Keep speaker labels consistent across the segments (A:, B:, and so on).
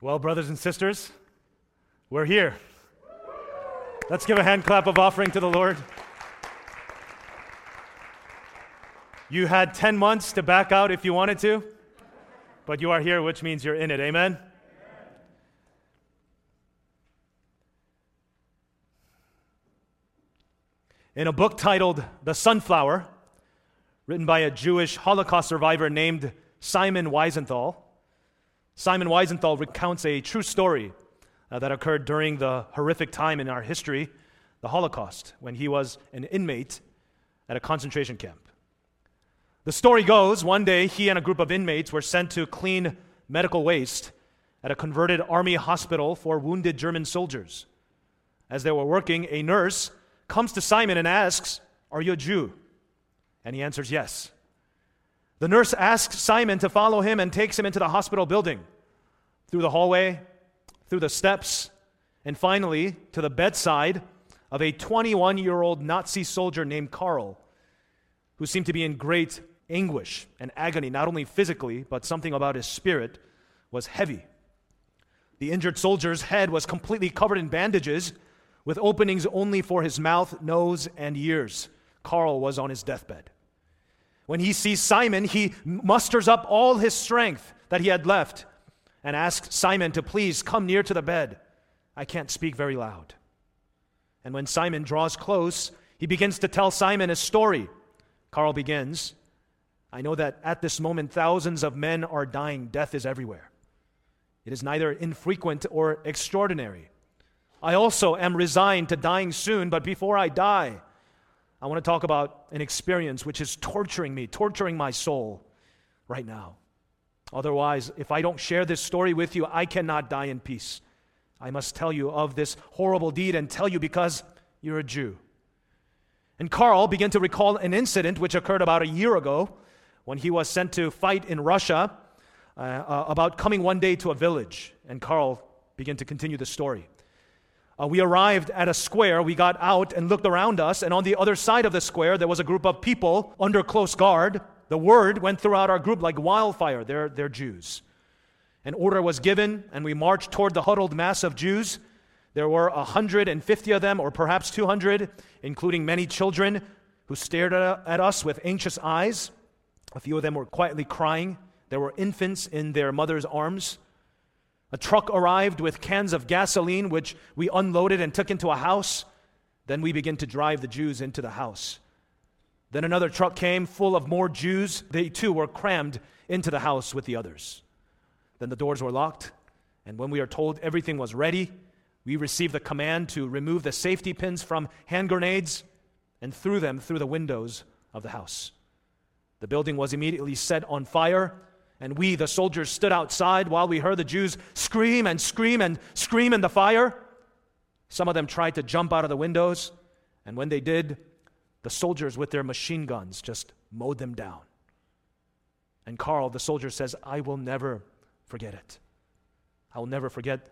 A: Well, brothers and sisters, we're here. Let's give a hand clap of offering to the Lord. You had 10 months to back out if you wanted to, but you are here, which means you're in it. Amen? In a book titled The Sunflower, written by a Jewish Holocaust survivor named Simon Wiesenthal, Simon Wiesenthal recounts a true story uh, that occurred during the horrific time in our history, the Holocaust, when he was an inmate at a concentration camp. The story goes one day he and a group of inmates were sent to clean medical waste at a converted army hospital for wounded German soldiers. As they were working, a nurse comes to Simon and asks, Are you a Jew? And he answers, Yes. The nurse asks Simon to follow him and takes him into the hospital building, through the hallway, through the steps, and finally to the bedside of a 21 year old Nazi soldier named Karl, who seemed to be in great anguish and agony, not only physically, but something about his spirit was heavy. The injured soldier's head was completely covered in bandages, with openings only for his mouth, nose, and ears. Karl was on his deathbed. When he sees Simon, he musters up all his strength that he had left and asks Simon to please come near to the bed. I can't speak very loud. And when Simon draws close, he begins to tell Simon a story. Karl begins I know that at this moment, thousands of men are dying. Death is everywhere. It is neither infrequent or extraordinary. I also am resigned to dying soon, but before I die, I want to talk about an experience which is torturing me, torturing my soul right now. Otherwise, if I don't share this story with you, I cannot die in peace. I must tell you of this horrible deed and tell you because you're a Jew. And Karl began to recall an incident which occurred about a year ago when he was sent to fight in Russia uh, uh, about coming one day to a village. And Karl began to continue the story. Uh, we arrived at a square. We got out and looked around us, and on the other side of the square, there was a group of people under close guard. The word went throughout our group like wildfire. They're, they're Jews. An order was given, and we marched toward the huddled mass of Jews. There were 150 of them, or perhaps 200, including many children who stared at us with anxious eyes. A few of them were quietly crying. There were infants in their mother's arms. A truck arrived with cans of gasoline, which we unloaded and took into a house. Then we began to drive the Jews into the house. Then another truck came full of more Jews. They too were crammed into the house with the others. Then the doors were locked, and when we are told everything was ready, we received the command to remove the safety pins from hand grenades and threw them through the windows of the house. The building was immediately set on fire and we, the soldiers, stood outside while we heard the Jews scream and scream and scream in the fire. Some of them tried to jump out of the windows, and when they did, the soldiers with their machine guns just mowed them down. And Karl, the soldier, says, I will never forget it. I will never forget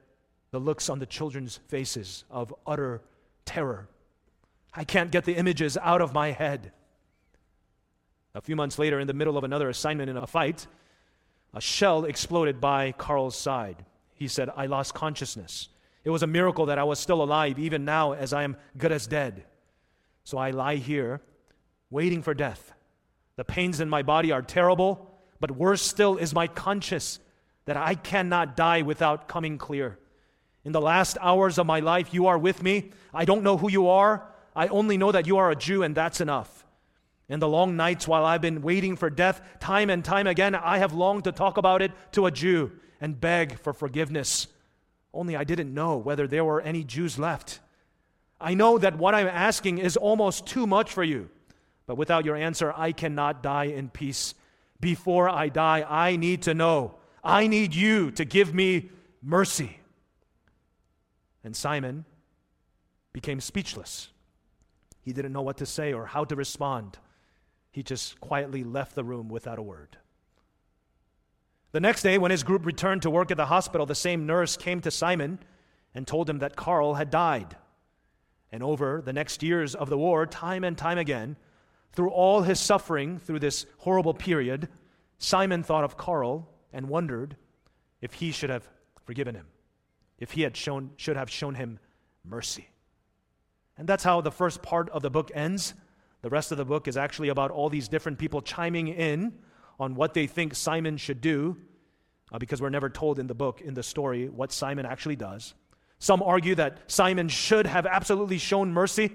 A: the looks on the children's faces of utter terror. I can't get the images out of my head. A few months later, in the middle of another assignment in a fight, a shell exploded by Karl's side. He said, I lost consciousness. It was a miracle that I was still alive, even now, as I am good as dead. So I lie here, waiting for death. The pains in my body are terrible, but worse still is my conscience that I cannot die without coming clear. In the last hours of my life, you are with me. I don't know who you are. I only know that you are a Jew, and that's enough. In the long nights while I've been waiting for death, time and time again, I have longed to talk about it to a Jew and beg for forgiveness. Only I didn't know whether there were any Jews left. I know that what I'm asking is almost too much for you, but without your answer, I cannot die in peace. Before I die, I need to know. I need you to give me mercy. And Simon became speechless. He didn't know what to say or how to respond he just quietly left the room without a word. The next day, when his group returned to work at the hospital, the same nurse came to Simon and told him that Karl had died. And over the next years of the war, time and time again, through all his suffering through this horrible period, Simon thought of Karl and wondered if he should have forgiven him, if he had shown, should have shown him mercy. And that's how the first part of the book ends. The rest of the book is actually about all these different people chiming in on what they think Simon should do, uh, because we're never told in the book, in the story, what Simon actually does. Some argue that Simon should have absolutely shown mercy.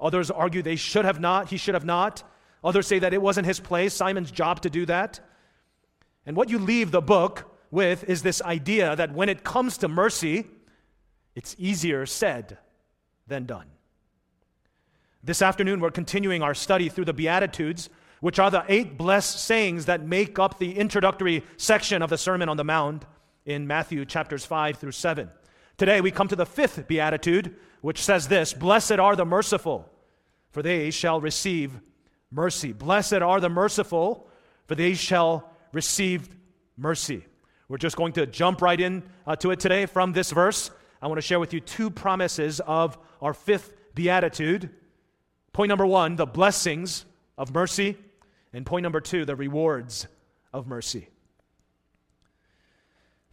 A: Others argue they should have not, he should have not. Others say that it wasn't his place, Simon's job to do that. And what you leave the book with is this idea that when it comes to mercy, it's easier said than done. This afternoon, we're continuing our study through the Beatitudes, which are the eight blessed sayings that make up the introductory section of the Sermon on the Mount in Matthew chapters 5 through 7. Today, we come to the fifth Beatitude, which says this Blessed are the merciful, for they shall receive mercy. Blessed are the merciful, for they shall receive mercy. We're just going to jump right in uh, to it today from this verse. I want to share with you two promises of our fifth beatitude. Point number one, the blessings of mercy. And point number two, the rewards of mercy.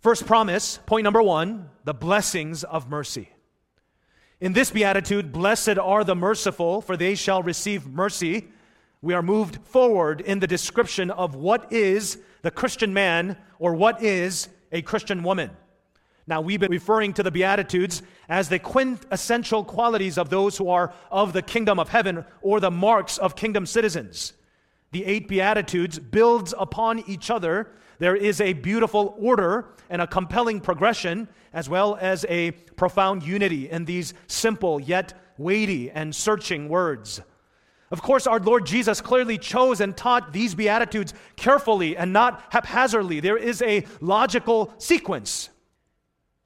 A: First promise, point number one, the blessings of mercy. In this beatitude, blessed are the merciful, for they shall receive mercy. We are moved forward in the description of what is the Christian man or what is a Christian woman. Now, we've been referring to the Beatitudes as the quintessential qualities of those who are of the kingdom of heaven or the marks of kingdom citizens. The eight Beatitudes builds upon each other. There is a beautiful order and a compelling progression, as well as a profound unity in these simple yet weighty and searching words. Of course, our Lord Jesus clearly chose and taught these Beatitudes carefully and not haphazardly. There is a logical sequence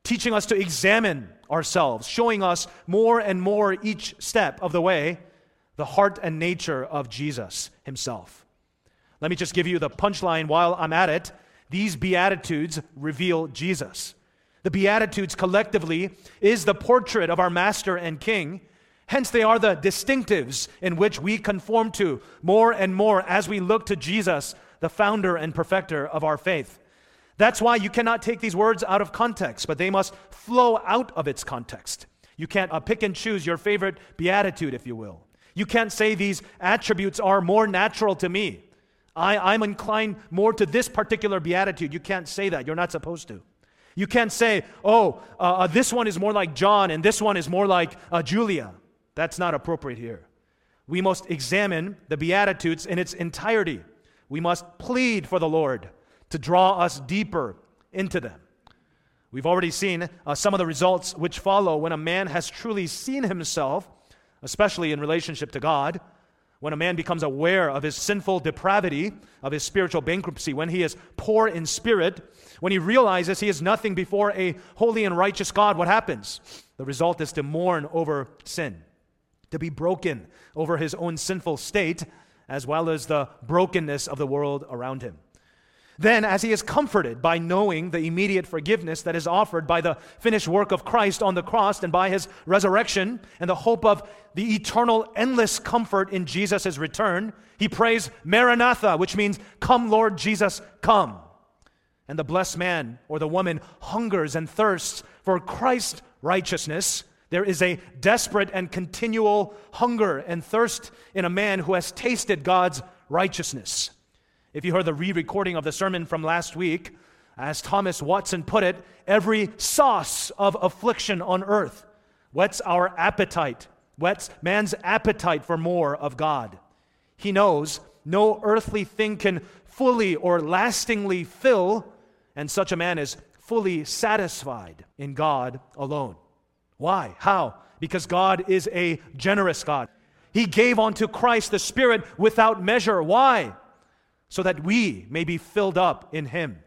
A: teaching us to examine ourselves, showing us more and more each step of the way the heart and nature of Jesus himself. Let me just give you the punchline while I'm at it. These Beatitudes reveal Jesus. The Beatitudes collectively is the portrait of our Master and King. Hence, they are the distinctives in which we conform to more and more as we look to Jesus, the founder and perfecter of our faith. That's why you cannot take these words out of context, but they must flow out of its context. You can't uh, pick and choose your favorite beatitude, if you will. You can't say these attributes are more natural to me. I, I'm inclined more to this particular beatitude. You can't say that. You're not supposed to. You can't say, oh, uh, uh, this one is more like John and this one is more like uh, Julia. That's not appropriate here. We must examine the Beatitudes in its entirety. We must plead for the Lord to draw us deeper into them. We've already seen uh, some of the results which follow when a man has truly seen himself, especially in relationship to God, when a man becomes aware of his sinful depravity, of his spiritual bankruptcy, when he is poor in spirit, when he realizes he is nothing before a holy and righteous God, what happens? The result is to mourn over sin, to be broken over his own sinful state, as well as the brokenness of the world around him. Then, as he is comforted by knowing the immediate forgiveness that is offered by the finished work of Christ on the cross and by his resurrection, and the hope of the eternal, endless comfort in Jesus' return, he prays, Maranatha, which means, Come, Lord Jesus, come. And the blessed man or the woman hungers and thirsts for Christ's righteousness. There is a desperate and continual hunger and thirst in a man who has tasted God's righteousness. If you heard the re recording of the sermon from last week, as Thomas Watson put it, every sauce of affliction on earth whets our appetite, whets man's appetite for more of God. He knows no earthly thing can fully or lastingly fill, and such a man is fully satisfied in God alone. Why? How? Because God is a generous God. He gave unto Christ the Spirit without measure. Why? So that we may be filled up in Him,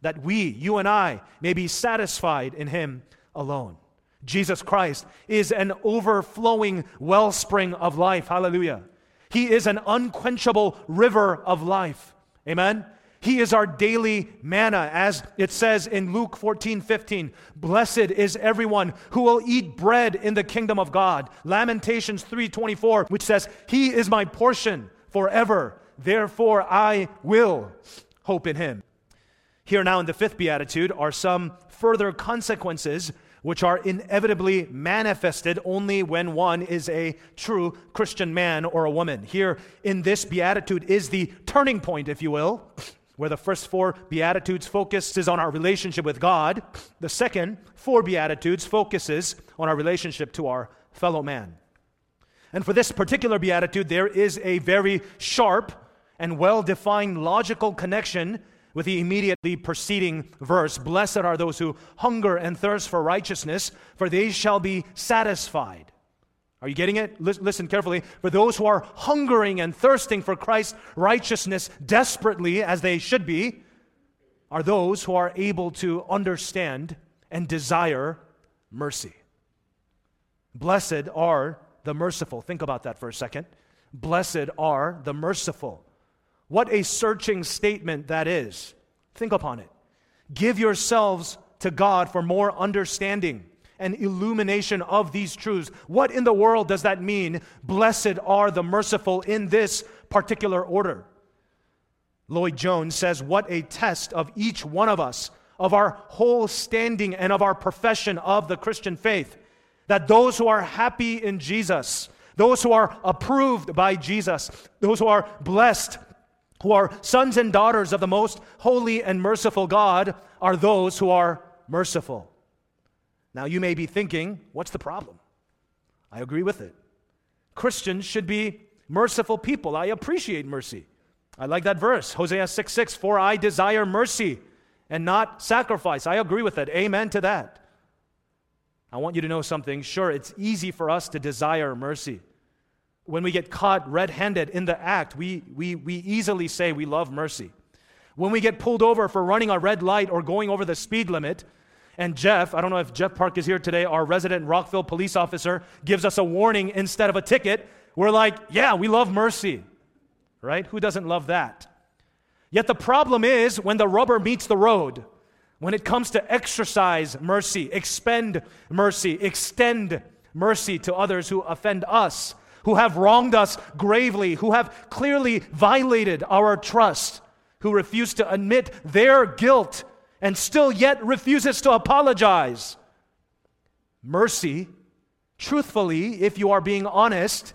A: that we, you and I, may be satisfied in Him alone. Jesus Christ is an overflowing wellspring of life. Hallelujah. He is an unquenchable river of life. Amen. He is our daily manna, as it says in Luke 14 15. Blessed is everyone who will eat bread in the kingdom of God. Lamentations 3 24, which says, He is my portion forever Therefore, I will hope in him. Here now in the fifth beatitude are some further consequences which are inevitably manifested only when one is a true Christian man or a woman. Here in this beatitude is the turning point, if you will, where the first four beatitudes focuses on our relationship with God. The second four beatitudes focuses on our relationship to our fellow man. And for this particular beatitude, there is a very sharp and well defined logical connection with the immediately preceding verse Blessed are those who hunger and thirst for righteousness, for they shall be satisfied. Are you getting it? Listen carefully. For those who are hungering and thirsting for Christ's righteousness desperately, as they should be, are those who are able to understand and desire mercy. Blessed are the merciful. Think about that for a second. Blessed are the merciful. What a searching statement that is. Think upon it. Give yourselves to God for more understanding and illumination of these truths. What in the world does that mean? Blessed are the merciful in this particular order. Lloyd Jones says, What a test of each one of us, of our whole standing and of our profession of the Christian faith. That those who are happy in Jesus, those who are approved by Jesus, those who are blessed who are sons and daughters of the most holy and merciful God are those who are merciful. Now, you may be thinking, what's the problem? I agree with it. Christians should be merciful people. I appreciate mercy. I like that verse, Hosea 6 6, for I desire mercy and not sacrifice. I agree with it. Amen to that. I want you to know something. Sure, it's easy for us to desire mercy when we get caught red handed in the act, we, we, we easily say we love mercy. When we get pulled over for running a red light or going over the speed limit, and Jeff, I don't know if Jeff Park is here today, our resident Rockville police officer, gives us a warning instead of a ticket, we're like, yeah, we love mercy, right? Who doesn't love that? Yet the problem is when the rubber meets the road, when it comes to exercise mercy, expend mercy, extend mercy to others who offend us, who have wronged us gravely, who have clearly violated our trust, who refuse to admit their guilt and still yet refuses to apologize. Mercy, truthfully, if you are being honest,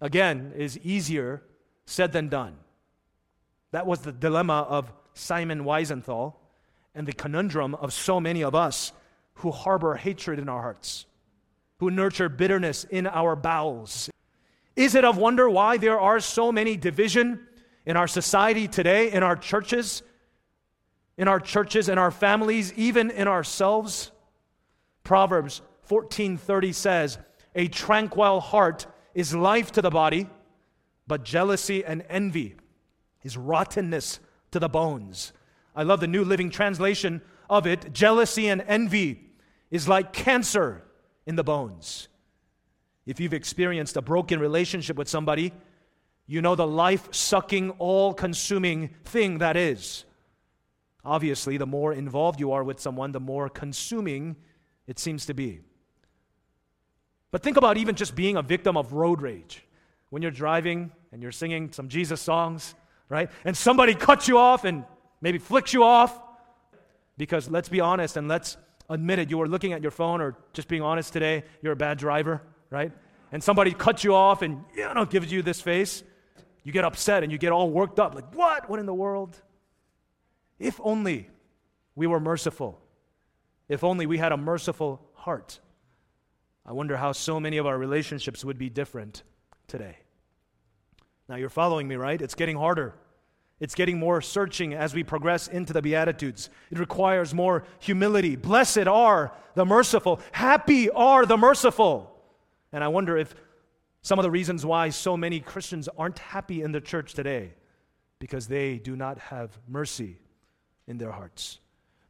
A: again, is easier said than done. That was the dilemma of Simon Wiesenthal and the conundrum of so many of us who harbor hatred in our hearts, who nurture bitterness in our bowels. Is it of wonder why there are so many division in our society today, in our churches, in our churches, in our families, even in ourselves? Proverbs 14:30 says, "A tranquil heart is life to the body, but jealousy and envy is rottenness to the bones." I love the New Living Translation of it. Jealousy and envy is like cancer in the bones. If you've experienced a broken relationship with somebody, you know the life sucking, all consuming thing that is. Obviously, the more involved you are with someone, the more consuming it seems to be. But think about even just being a victim of road rage. When you're driving and you're singing some Jesus songs, right? And somebody cuts you off and maybe flicks you off. Because let's be honest and let's admit it, you were looking at your phone or just being honest today, you're a bad driver right? And somebody cuts you off and, you know, gives you this face. You get upset and you get all worked up. Like, what? What in the world? If only we were merciful. If only we had a merciful heart. I wonder how so many of our relationships would be different today. Now, you're following me, right? It's getting harder. It's getting more searching as we progress into the Beatitudes. It requires more humility. Blessed are the merciful. Happy are the merciful. And I wonder if some of the reasons why so many Christians aren't happy in the church today because they do not have mercy in their hearts.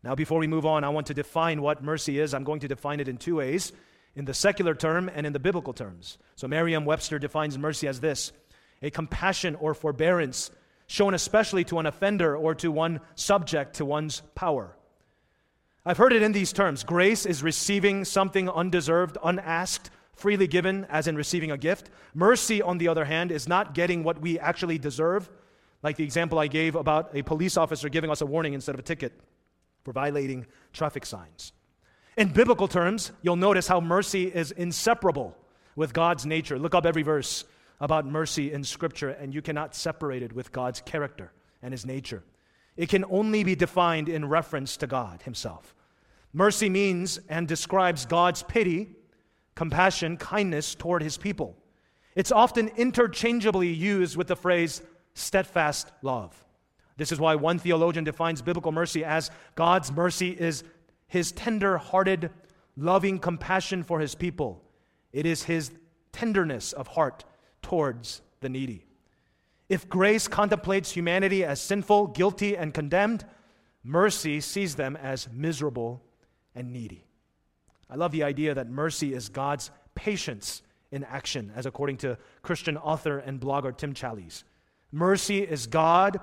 A: Now, before we move on, I want to define what mercy is. I'm going to define it in two ways in the secular term and in the biblical terms. So, Merriam Webster defines mercy as this a compassion or forbearance shown especially to an offender or to one subject to one's power. I've heard it in these terms grace is receiving something undeserved, unasked, freely given, as in receiving a gift. Mercy, on the other hand, is not getting what we actually deserve, like the example I gave about a police officer giving us a warning instead of a ticket. for violating traffic signs. In biblical terms, you'll notice how mercy is inseparable with God's nature. Look up every verse about mercy in Scripture, and you cannot separate it with God's character and His nature. It can only be defined in reference to God Himself. Mercy means and describes God's pity, compassion, kindness toward His people. It's often interchangeably used with the phrase steadfast love. This is why one theologian defines biblical mercy as God's mercy is his tender hearted, loving compassion for his people. It is his tenderness of heart towards the needy. If grace contemplates humanity as sinful, guilty, and condemned, mercy sees them as miserable and needy. I love the idea that mercy is God's patience in action, as according to Christian author and blogger Tim Challies. Mercy is God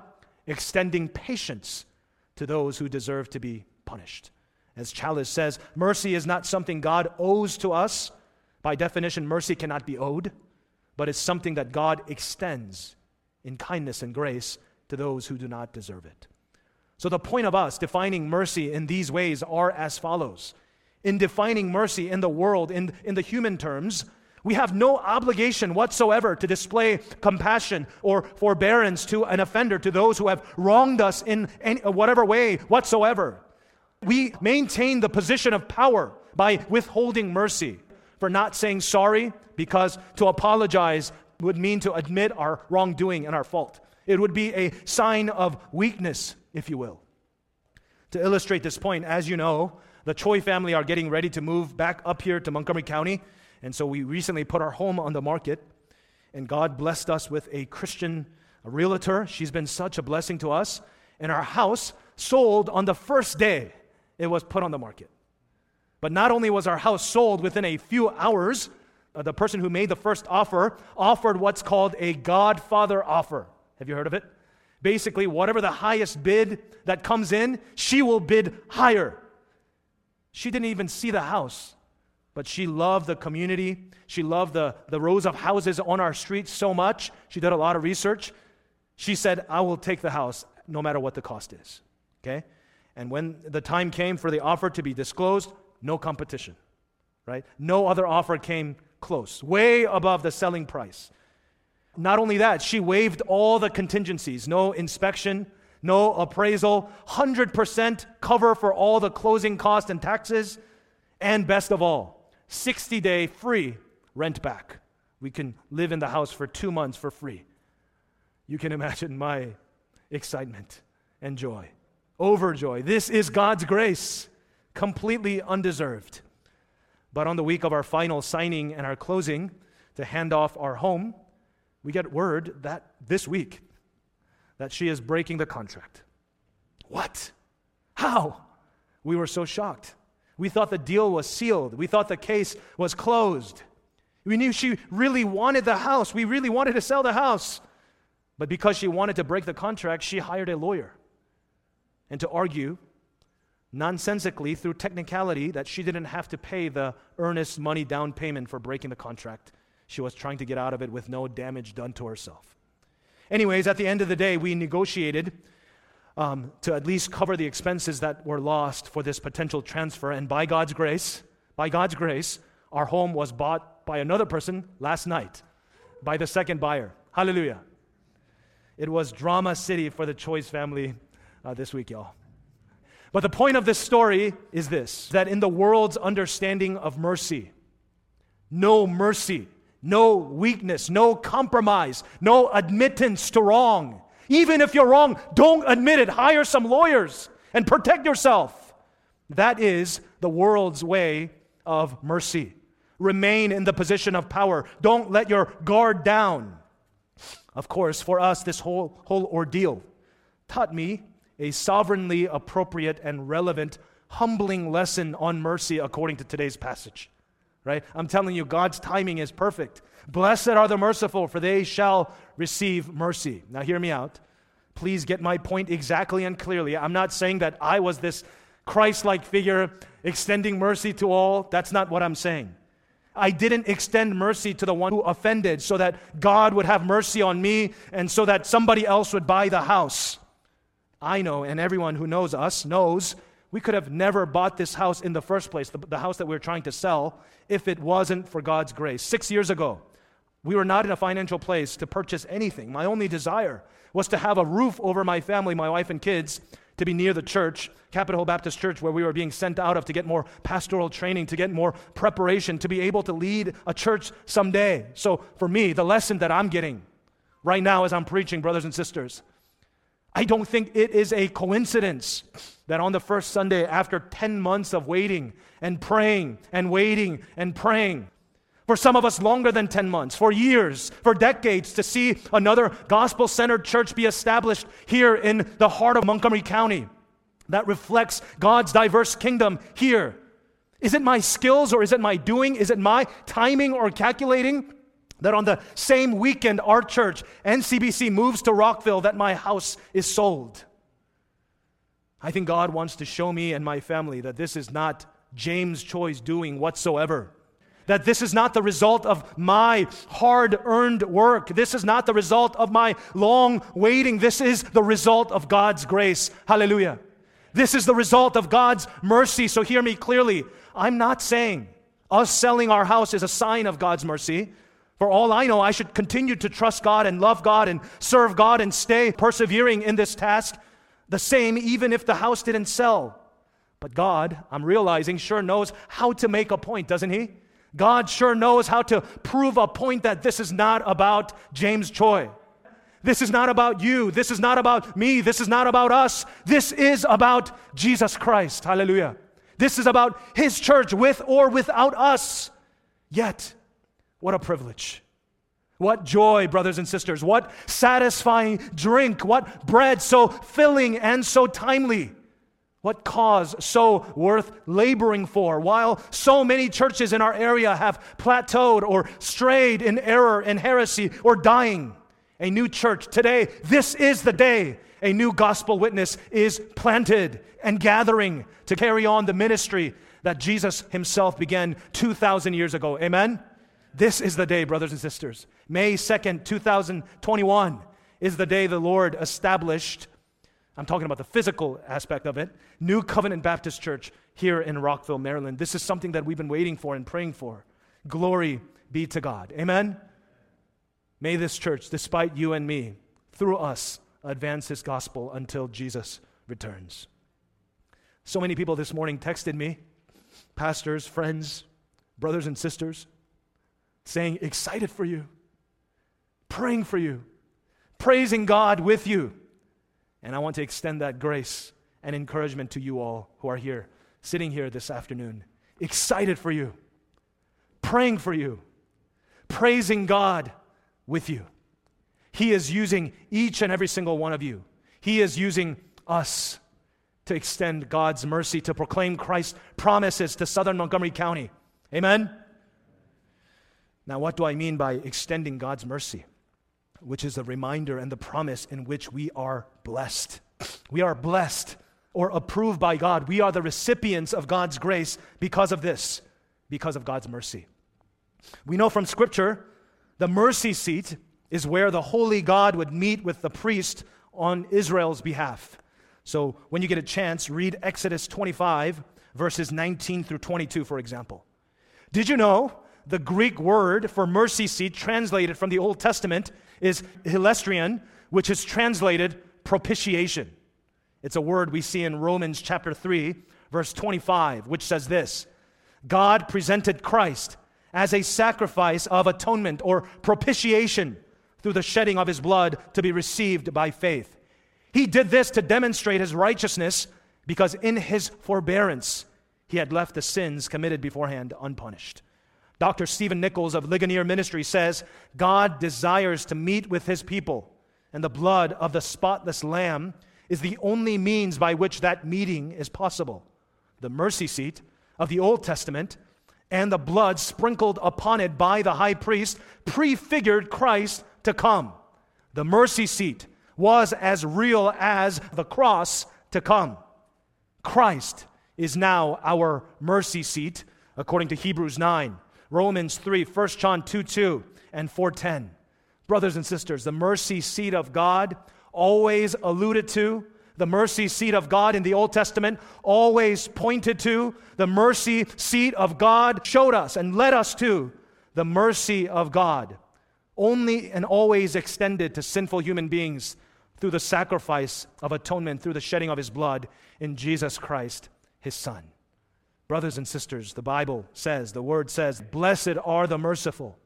A: extending patience to those who deserve to be punished. As Challies says, mercy is not something God owes to us. By definition, mercy cannot be owed, but it's something that God extends in kindness and grace to those who do not deserve it. So, the point of us defining mercy in these ways are as follows. In defining mercy in the world, in, in the human terms, we have no obligation whatsoever to display compassion or forbearance to an offender, to those who have wronged us in any, whatever way whatsoever. We maintain the position of power by withholding mercy for not saying sorry, because to apologize would mean to admit our wrongdoing and our fault. It would be a sign of weakness, if you will. To illustrate this point, as you know, the Choi family are getting ready to move back up here to Montgomery County and so we recently put our home on the market, and God blessed us with a Christian realtor. She's been such a blessing to us. And our house sold on the first day it was put on the market. But not only was our house sold within a few hours, uh, the person who made the first offer offered what's called a Godfather offer. Have you heard of it? Basically, whatever the highest bid that comes in, she will bid higher. She didn't even see the house. But she loved the community. She loved the, the rows of houses on our street so much. She did a lot of research. She said, I will take the house no matter what the cost is. Okay? And when the time came for the offer to be disclosed, no competition, right? No other offer came close, way above the selling price. Not only that, she waived all the contingencies no inspection, no appraisal, 100% cover for all the closing costs and taxes, and best of all, 60 day free rent back. We can live in the house for two months for free. You can imagine my excitement and joy, overjoy. This is God's grace, completely undeserved. But on the week of our final signing and our closing to hand off our home, we get word that this week that she is breaking the contract. What? How? We were so shocked. We thought the deal was sealed. We thought the case was closed. We knew she really wanted the house. We really wanted to sell the house. But because she wanted to break the contract, she hired a lawyer. And to argue nonsensically through technicality that she didn't have to pay the earnest money down payment for breaking the contract. She was trying to get out of it with no damage done to herself. Anyways, at the end of the day, we negotiated um, to at least cover the expenses that were lost for this potential transfer. And by God's grace, by God's grace, our home was bought by another person last night, by the second buyer. Hallelujah. It was drama city for the Choi's family uh, this week, y'all. But the point of this story is this that in the world's understanding of mercy, no mercy, no weakness, no compromise, no admittance to wrong even if you're wrong, don't admit it. Hire some lawyers and protect yourself. That is the world's way of mercy. Remain in the position of power. Don't let your guard down. Of course, for us, this whole, whole ordeal taught me a sovereignly appropriate and relevant, humbling lesson on mercy according to today's passage. Right? I'm telling you, God's timing is perfect. Blessed are the merciful, for they shall receive mercy. Now, hear me out. Please get my point exactly and clearly. I'm not saying that I was this Christ like figure extending mercy to all. That's not what I'm saying. I didn't extend mercy to the one who offended so that God would have mercy on me and so that somebody else would buy the house. I know, and everyone who knows us knows, we could have never bought this house in the first place, the, the house that we were trying to sell, if it wasn't for God's grace. Six years ago, we were not in a financial place to purchase anything. My only desire was to have a roof over my family, my wife and kids, to be near the church, Capitol Baptist Church, where we were being sent out of to get more pastoral training, to get more preparation, to be able to lead a church someday. So, for me, the lesson that I'm getting right now as I'm preaching, brothers and sisters, I don't think it is a coincidence that on the first Sunday, after 10 months of waiting and praying and waiting and praying, for some of us longer than 10 months, for years, for decades, to see another gospel centered church be established here in the heart of Montgomery County that reflects God's diverse kingdom here. Is it my skills or is it my doing? Is it my timing or calculating? That on the same weekend our church, NCBC, moves to Rockville, that my house is sold. I think God wants to show me and my family that this is not James Choi's doing whatsoever. That this is not the result of my hard earned work. This is not the result of my long waiting. This is the result of God's grace. Hallelujah. This is the result of God's mercy. So hear me clearly. I'm not saying us selling our house is a sign of God's mercy. For all I know, I should continue to trust God and love God and serve God and stay persevering in this task the same, even if the house didn't sell. But God, I'm realizing, sure knows how to make a point, doesn't He? God sure knows how to prove a point that this is not about James Choi. This is not about you. This is not about me. This is not about us. This is about Jesus Christ. Hallelujah. This is about His church with or without us. Yet, what a privilege. What joy, brothers and sisters. What satisfying drink. What bread so filling and so timely. What cause so worth laboring for? While so many churches in our area have plateaued or strayed in error and heresy or dying, a new church today, this is the day a new gospel witness is planted and gathering to carry on the ministry that Jesus himself began 2,000 years ago. Amen? This is the day, brothers and sisters. May 2nd, 2021 is the day the Lord established. I'm talking about the physical aspect of it. New Covenant Baptist Church here in Rockville, Maryland. This is something that we've been waiting for and praying for. Glory be to God. Amen. May this church, despite you and me, through us, advance His gospel until Jesus returns. So many people this morning texted me, pastors, friends, brothers, and sisters saying, excited for you, praying for you, praising God with you. And I want to extend that grace and encouragement to you all who are here, sitting here this afternoon, excited for you, praying for you, praising God with you. He is using each and every single one of you. He is using us to extend God's mercy, to proclaim Christ's promises to southern Montgomery County. Amen? Now, what do I mean by extending God's mercy? Which is a reminder and the promise in which we are blessed. We are blessed or approved by God. We are the recipients of God's grace because of this, because of God's mercy. We know from Scripture the mercy seat is where the holy God would meet with the priest on Israel's behalf. So when you get a chance, read Exodus 25, verses 19 through 22, for example. Did you know the Greek word for mercy seat, translated from the Old Testament, is hilasterion, which is translated propitiation. It's a word we see in Romans chapter 3, verse 25, which says this God presented Christ as a sacrifice of atonement or propitiation through the shedding of his blood to be received by faith. He did this to demonstrate his righteousness because in his forbearance he had left the sins committed beforehand unpunished. Dr. Stephen Nichols of Ligonier Ministry says God desires to meet with his people, and the blood of the spotless lamb is the only means by which that meeting is possible. The mercy seat of the Old Testament and the blood sprinkled upon it by the high priest prefigured Christ to come. The mercy seat was as real as the cross to come. Christ is now our mercy seat, according to Hebrews 9. Romans 3, 1 John 2 2, and 410. Brothers and sisters, the mercy seat of God, always alluded to, the mercy seat of God in the Old Testament always pointed to, the mercy seat of God showed us and led us to the mercy of God, only and always extended to sinful human beings through the sacrifice of atonement, through the shedding of his blood in Jesus Christ, his Son. Brothers and sisters, the Bible says, the Word says, Blessed are the merciful,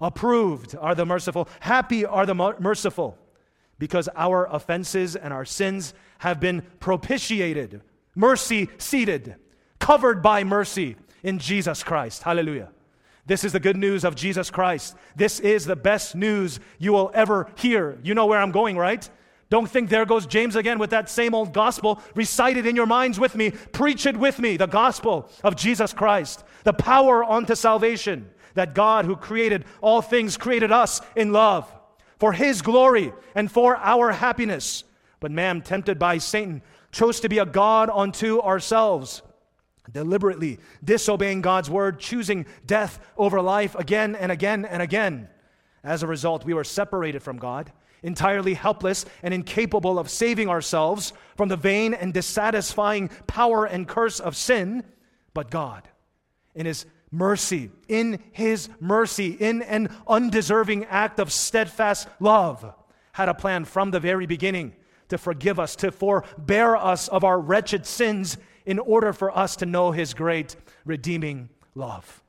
A: approved are the merciful, happy are the merciful, because our offenses and our sins have been propitiated, mercy seated, covered by mercy in Jesus Christ. Hallelujah. This is the good news of Jesus Christ. This is the best news you will ever hear. You know where I'm going, right? Don't think there goes James again with that same old gospel. Recite it in your minds with me. Preach it with me. The gospel of Jesus Christ, the power unto salvation. That God, who created all things, created us in love for his glory and for our happiness. But man, tempted by Satan, chose to be a God unto ourselves deliberately disobeying God's word, choosing death over life again and again and again. As a result, we were separated from God, entirely helpless and incapable of saving ourselves from the vain and dissatisfying power and curse of sin. But God, in His mercy, in His mercy, in an undeserving act of steadfast love, had a plan from the very beginning to forgive us, to forbear us of our wretched sins in order for us to know his great redeeming love.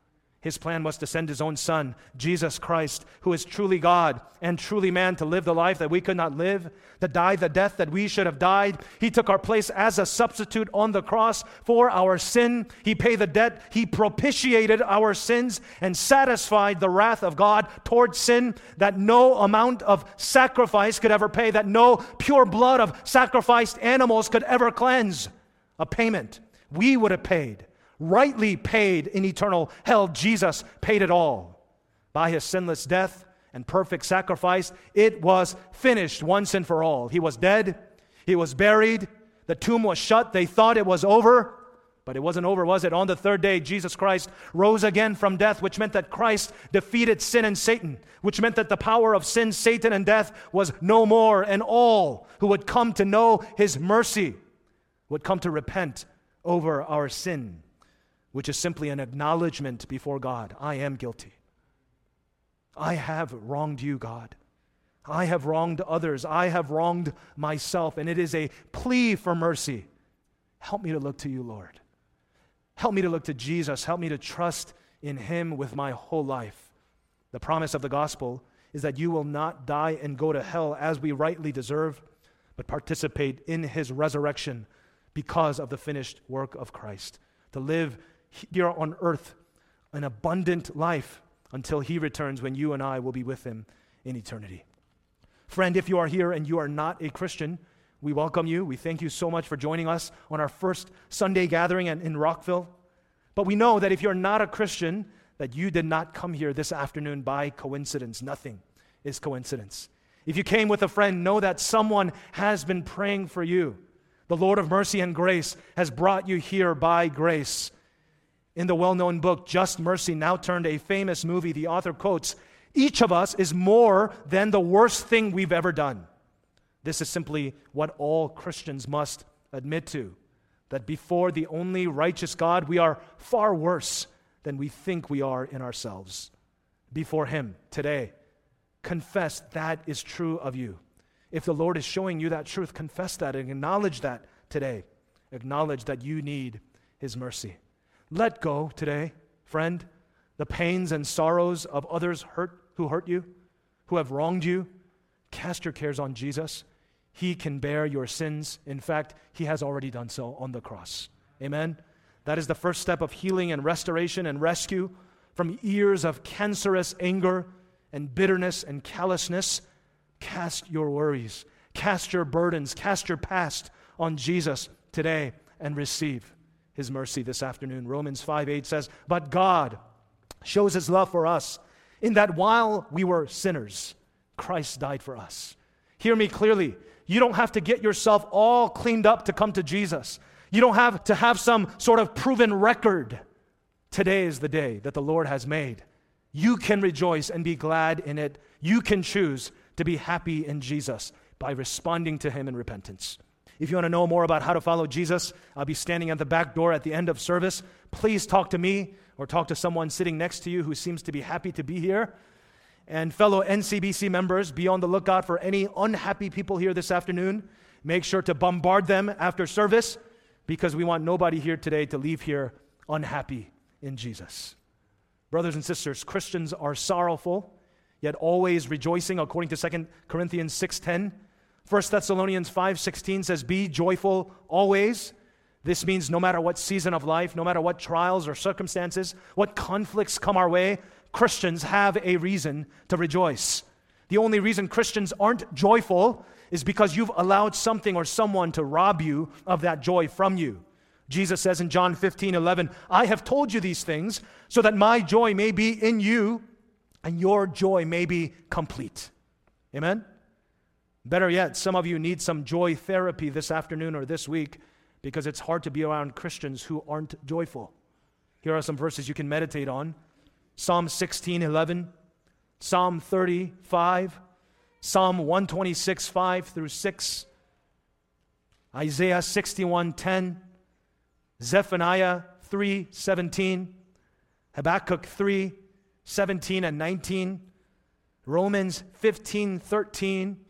A: His plan was to send his own son, Jesus Christ, who is truly God and truly man, to live the life that we could not live, to die the death that we should have died. He took our place as a substitute on the cross for our sin. He paid the debt. He propitiated our sins and satisfied the wrath of God towards sin that no amount of sacrifice could ever pay, that no pure blood of sacrificed animals could ever cleanse a payment we would have paid, rightly paid in eternal hell. Jesus paid it all. By his sinless death and perfect sacrifice, it was finished once and for all. He was dead, he was buried, the tomb was shut. They thought it was over, but it wasn't over, was it? On the third day, Jesus Christ rose again from death, which meant that Christ defeated sin and Satan, which meant that the power of sin, Satan, and death was no more, and all who would come to know his mercy would come to repent over our sin, which is simply an acknowledgement before God I am guilty. I have wronged you, God. I have wronged others. I have wronged myself. And it is a plea for mercy. Help me to look to you, Lord. Help me to look to Jesus. Help me to trust in him with my whole life. The promise of the gospel is that you will not die and go to hell as we rightly deserve, but participate in his resurrection because of the finished work of Christ. To live here on earth an abundant life until he returns when you and I will be with him in eternity. Friend, if you are here and you are not a Christian, we welcome you. We thank you so much for joining us on our first Sunday gathering in Rockville. But we know that if you're not a Christian, that you did not come here this afternoon by coincidence. Nothing is coincidence. If you came with a friend, know that someone has been praying for you. The Lord of mercy and grace has brought you here by grace. In the well known book, Just Mercy, now turned a famous movie, the author quotes Each of us is more than the worst thing we've ever done. This is simply what all Christians must admit to that before the only righteous God, we are far worse than we think we are in ourselves. Before Him today, confess that is true of you. If the Lord is showing you that truth, confess that and acknowledge that today. Acknowledge that you need His mercy. Let go today, friend, the pains and sorrows of others hurt, who hurt you, who have wronged you. Cast your cares on Jesus. He can bear your sins. In fact, He has already done so on the cross. Amen? That is the first step of healing and restoration and rescue from years of cancerous anger and bitterness and callousness Cast your worries, cast your burdens, cast your past on Jesus today and receive his mercy this afternoon. Romans 5 8 says, But God shows his love for us in that while we were sinners, Christ died for us. Hear me clearly. You don't have to get yourself all cleaned up to come to Jesus. You don't have to have some sort of proven record. Today is the day that the Lord has made. You can rejoice and be glad in it. You can choose to be happy in Jesus by responding to Him in repentance. If you want to know more about how to follow Jesus, I'll be standing at the back door at the end of service. Please talk to me or talk to someone sitting next to you who seems to be happy to be here. And fellow NCBC members, be on the lookout for any unhappy people here this afternoon. Make sure to bombard them after service because we want nobody here today to leave here unhappy in Jesus. Brothers and sisters, Christians are sorrowful, yet always rejoicing, according to 2 Corinthians 6.10. 1 Thessalonians 5.16 says, Be joyful always. This means no matter what season of life, no matter what trials or circumstances, what conflicts come our way, Christians have a reason to rejoice. The only reason Christians aren't joyful is because you've allowed something or someone to rob you of that joy from you. Jesus says in John 15, 11, I have told you these things so that my joy may be in you and your joy may be complete. Amen? Better yet, some of you need some joy therapy this afternoon or this week because it's hard to be around Christians who aren't joyful. Here are some verses you can meditate on Psalm 16, 11, Psalm 35, Psalm 126, 5 through 6, Isaiah 61, 10, Zephaniah 3, 17, Habakkuk 3, 17 and 19, Romans 15, 13,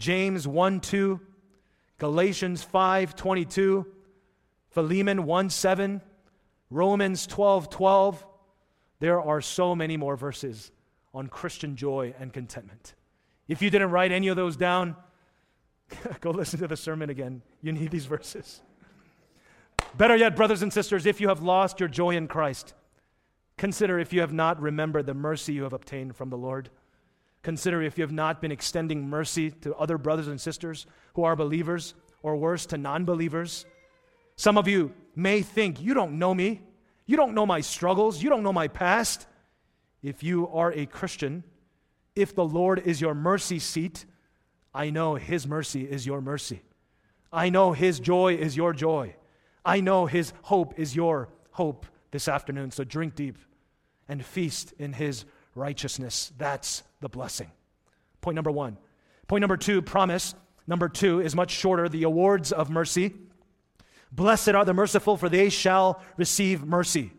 A: James 1, 2, Galatians 5, 22, Philemon 1, 7, Romans 12, 12. There are so many more verses on Christian joy and contentment. If you didn't write any of those down, go listen to the sermon again. You need these verses. Better yet, brothers and sisters, if you have lost your joy in Christ, consider if you have not remembered the mercy you have obtained from the Lord. Consider if you have not been extending mercy to other brothers and sisters who are believers, or worse, to non believers. Some of you may think, You don't know me. You don't know my struggles. You don't know my past. If you are a Christian, if the Lord is your mercy seat, I know His mercy is your mercy. I know His joy is your joy. I know His hope is your hope this afternoon. So drink deep and feast in His righteousness. That's the blessing. Point number one. Point number two, promise. Number two is much shorter the awards of mercy. Blessed are the merciful, for they shall receive mercy.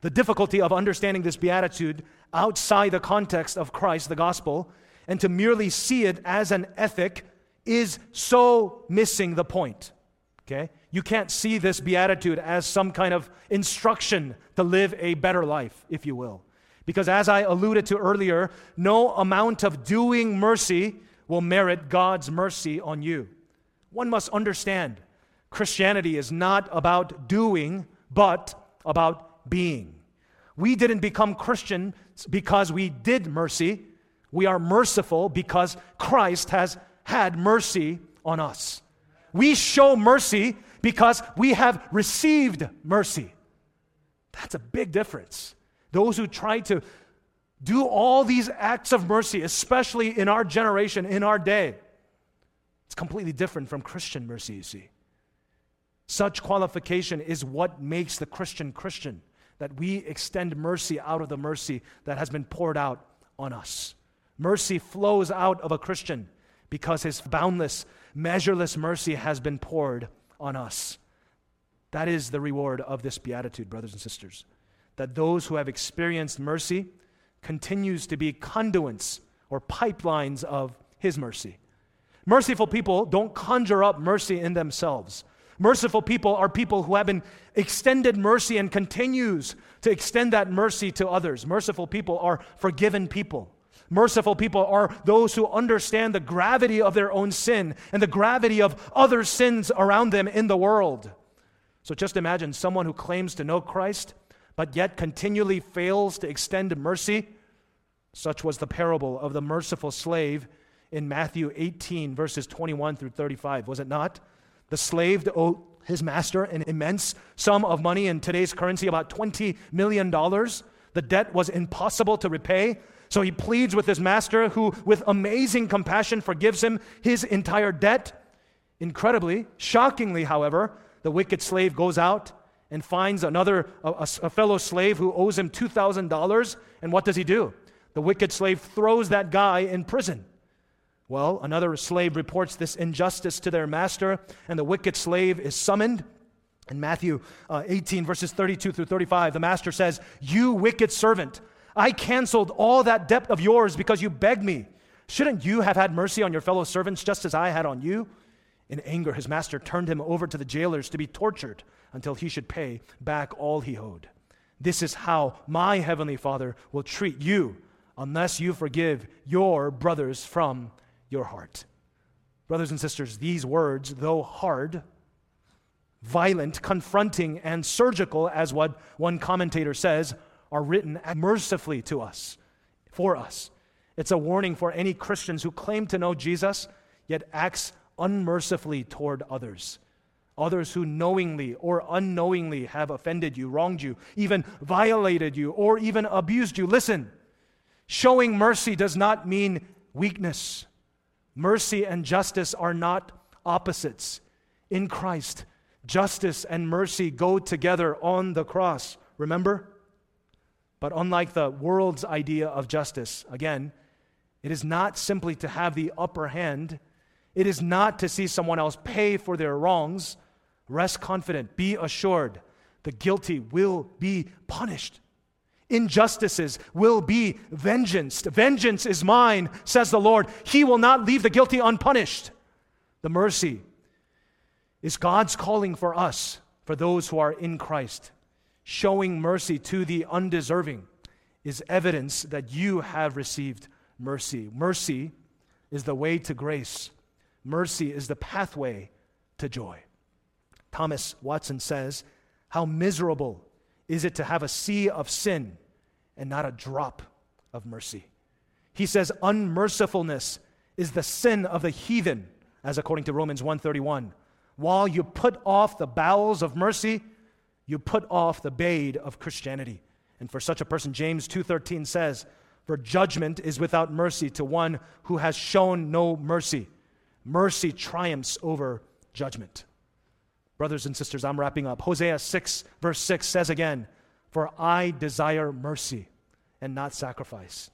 A: The difficulty of understanding this beatitude outside the context of Christ, the gospel, and to merely see it as an ethic is so missing the point. Okay? You can't see this beatitude as some kind of instruction to live a better life, if you will. Because as I alluded to earlier, no amount of doing mercy will merit God's mercy on you. One must understand Christianity is not about doing, but about being. We didn't become Christian because we did mercy. We are merciful because Christ has had mercy on us. We show mercy because we have received mercy. That's a big difference. Those who try to do all these acts of mercy, especially in our generation, in our day, it's completely different from Christian mercy, you see. Such qualification is what makes the Christian Christian, that we extend mercy out of the mercy that has been poured out on us. Mercy flows out of a Christian because his boundless, measureless mercy has been poured on us. That is the reward of this beatitude, brothers and sisters. That those who have experienced mercy continues to be conduits or pipelines of his mercy. Merciful people don't conjure up mercy in themselves. Merciful people are people who have been extended mercy and continues to extend that mercy to others. Merciful people are forgiven people. Merciful people are those who understand the gravity of their own sin and the gravity of other sins around them in the world. So just imagine someone who claims to know Christ, but yet continually fails to extend mercy. Such was the parable of the merciful slave in Matthew 18, verses 21 through 35, was it not? The slave owed his master an immense sum of money in today's currency, about $20 million. The debt was impossible to repay. So he pleads with his master, who, with amazing compassion, forgives him his entire debt. Incredibly, shockingly, however, the wicked slave goes out and finds another, a, a fellow slave who owes him $2,000. And what does he do? The wicked slave throws that guy in prison. Well, another slave reports this injustice to their master, and the wicked slave is summoned. In Matthew uh, 18, verses 32 through 35, the master says, You wicked servant, I canceled all that debt of yours because you begged me. Shouldn't you have had mercy on your fellow servants just as I had on you? In anger, his master turned him over to the jailers to be tortured until he should pay back all he owed. This is how my heavenly Father will treat you unless you forgive your brothers from your heart. Brothers and sisters, these words, though hard, violent, confronting, and surgical, as what one commentator says, are written mercifully to us, for us. It's a warning for any Christians who claim to know Jesus, yet acts unmercifully toward others. Others who knowingly or unknowingly have offended you, wronged you, even violated you, or even abused you. Listen, showing mercy does not mean weakness. Mercy and justice are not opposites. In Christ, justice and mercy go together on the cross. Remember? But unlike the world's idea of justice, again, it is not simply to have the upper hand. It is not to see someone else pay for their wrongs. Rest confident, be assured, the guilty will be punished. Injustices will be vengeanced. Vengeance is mine, says the Lord. He will not leave the guilty unpunished. The mercy is God's calling for us, for those who are in Christ. Showing mercy to the undeserving is evidence that you have received mercy. Mercy is the way to grace, mercy is the pathway to joy. Thomas Watson says, How miserable is it to have a sea of sin and not a drop of mercy? He says, Unmercifulness is the sin of the heathen, as according to Romans 131. While you put off the bowels of mercy, you put off the bade of Christianity. And for such a person, James 2:13 says, for judgment is without mercy to one who has shown no mercy. Mercy triumphs over judgment. Brothers and sisters, I'm wrapping up. Hosea 6, verse 6 says again, For I desire mercy and not sacrifice.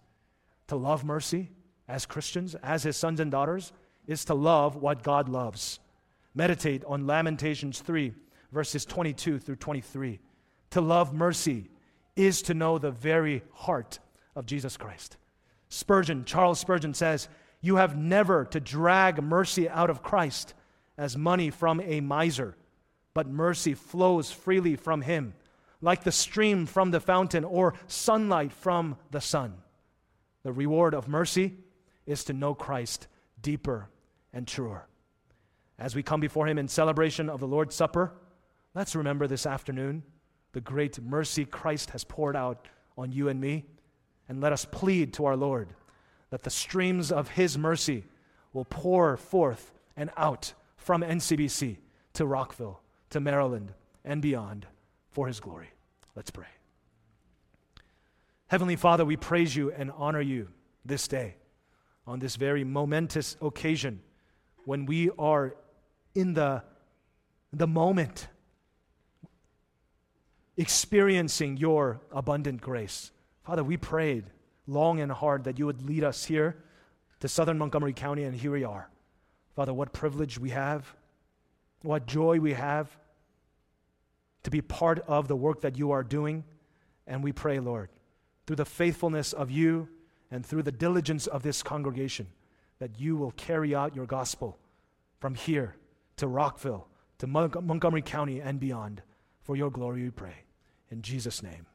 A: To love mercy as Christians, as his sons and daughters, is to love what God loves. Meditate on Lamentations 3, verses 22 through 23. To love mercy is to know the very heart of Jesus Christ. Spurgeon, Charles Spurgeon says, You have never to drag mercy out of Christ as money from a miser, but mercy flows freely from him, like the stream from the fountain or sunlight from the sun. The reward of mercy is to know Christ deeper and truer. As we come before him in celebration of the Lord's Supper, let's remember this afternoon the great mercy Christ has poured out on you and me. And let us plead to our Lord that the streams of His mercy will pour forth and out from NCBC to Rockville, to Maryland, and beyond for His glory. Let's pray. Heavenly Father, we praise you and honor you this day on this very momentous occasion when we are in the, the moment experiencing your abundant grace. Father, we prayed long and hard that you would lead us here to southern Montgomery County, and here we are. Father, what privilege we have, what joy we have to be part of the work that you are doing. And we pray, Lord, through the faithfulness of you and through the diligence of this congregation, that you will carry out your gospel from here to Rockville, to Montgomery County, and beyond. For your glory, we pray. In Jesus' name.